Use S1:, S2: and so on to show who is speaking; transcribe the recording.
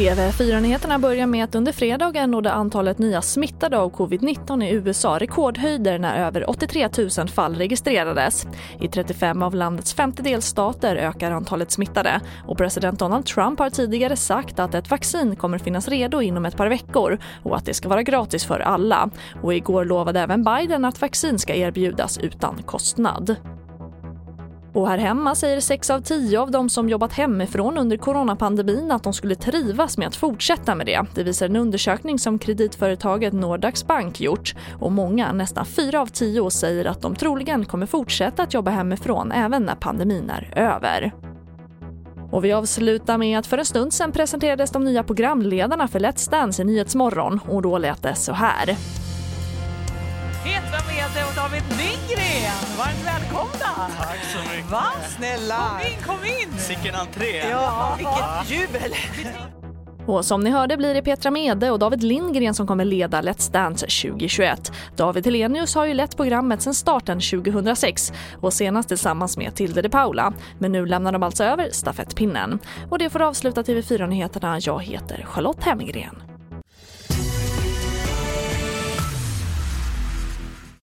S1: TV4-nyheterna börjar med att under fredagen nådde antalet nya smittade av covid-19 i USA rekordhöjder när över 83 000 fall registrerades. I 35 av landets 50 delstater ökar antalet smittade och president Donald Trump har tidigare sagt att ett vaccin kommer finnas redo inom ett par veckor och att det ska vara gratis för alla. Och igår lovade även Biden att vaccin ska erbjudas utan kostnad. Och här hemma säger 6 av 10 av de som jobbat hemifrån under coronapandemin att de skulle trivas med att fortsätta med det. Det visar en undersökning som kreditföretaget Nordax Bank gjort. Och många, nästan 4 av 10, säger att de troligen kommer fortsätta att jobba hemifrån även när pandemin är över. Och vi avslutar med att för en stund sen presenterades de nya programledarna för Let's Dance i Nyhetsmorgon och då lät det så här.
S2: Petra Mede och David Lindgren. Varmt välkomna!
S3: Tack så mycket.
S2: Va?
S4: Snälla!
S2: Kom in, kom in!
S3: Sicken entré.
S4: Ja, vilket jubel!
S1: Och som ni hörde blir det Petra Mede och David Lindgren som kommer leda Let's Dance 2021. David Helenius har ju lett programmet sedan starten 2006 och senast tillsammans med Tilde de Paula. Men nu lämnar de alltså över stafettpinnen. Och det får avsluta TV4-nyheterna. Jag heter Charlotte Hemmegren.